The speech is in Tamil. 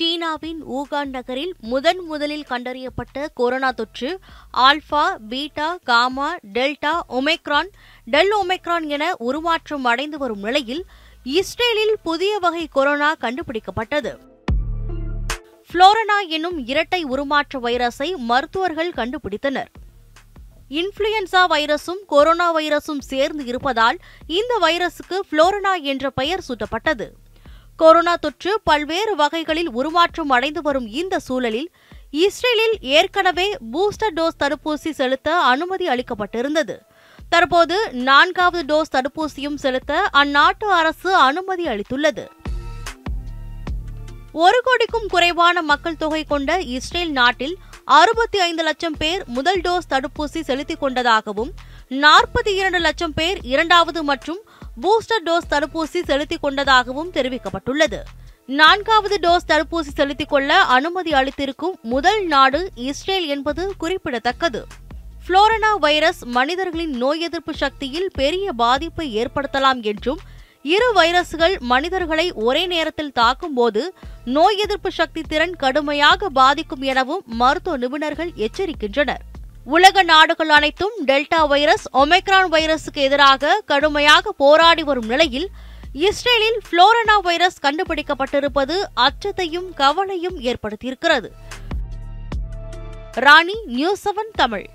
சீனாவின் ஊகான் நகரில் முதன் முதலில் கண்டறியப்பட்ட கொரோனா தொற்று alpha beta gamma delta omicron del omicron என உருமாற்றம் அடைந்து வரும் நிலையில் இஸ்ரேலில் புதிய வகை கொரோனா கண்டுபிடிக்கப்பட்டது. புளோரனா என்னும் இரட்டை உருமாற்ற வைரஸை மருத்துவர்கள் கண்டுபிடித்தனர். இன்ஃப்ளூயன்சா வைரஸும் கொரோனா வைரஸும் சேர்ந்து இருப்பதால் இந்த வைரஸுக்கு புளோரனா என்ற பெயர் சூட்டப்பட்டது. கொரோனா தொற்று பல்வேறு வகைகளில் உருமாற்றம் அடைந்து வரும் இந்த சூழலில் இஸ்ரேலில் ஏற்கனவே பூஸ்டர் டோஸ் தடுப்பூசி செலுத்த அனுமதி அளிக்கப்பட்டிருந்தது. தற்போது நான்காவது டோஸ் தடுப்பூசியும் செலுத்த அந்நாட்டு அரசு அனுமதி அளித்துள்ளது. ஒரு கோடிக்கும் குறைவான மக்கள் தொகை கொண்ட இஸ்ரேல் நாட்டில் அறுபத்தி ஐந்து லட்சம் பேர் முதல் டோஸ் தடுப்பூசி செலுத்திக் கொண்டதாகவும் நாற்பத்தி இரண்டு லட்சம் பேர் இரண்டாவது மற்றும் பூஸ்டர் டோஸ் தடுப்பூசி செலுத்திக் கொண்டதாகவும் தெரிவிக்கப்பட்டுள்ளது. நான்காவது டோஸ் தடுப்பூசி செலுத்திக் கொள்ள அனுமதி அளித்திருக்கும் முதல் நாடு இஸ்ரேல் என்பது குறிப்பிடத்தக்கது. புளோரனா வைரஸ் மனிதர்களின் நோய் எதிர்ப்பு சக்தியில் பெரிய பாதிப்பை ஏற்படுத்தலாம் என்றும் இரு வைரஸ்கள் மனிதர்களை ஒரே நேரத்தில் தாக்கும்போது நோய் எதிர்ப்பு சக்தி திறன் கடுமையாக பாதிக்கும் எனவும் மருத்துவ நிபுணர்கள் எச்சரிக்கின்றனர். உலக நாடுகள் அனைத்தும் டெல்டா வைரஸ் ஒமைக்ரான் வைரஸுக்கு எதிராக கடுமையாக போராடி வரும் நிலையில் இஸ்ரேலில் புளோரனா வைரஸ் கண்டுபிடிக்கப்பட்டிருப்பது அச்சத்தையும் கவலையும் ஏற்படுத்தியிருக்கிறது. Rani news seven Tamil.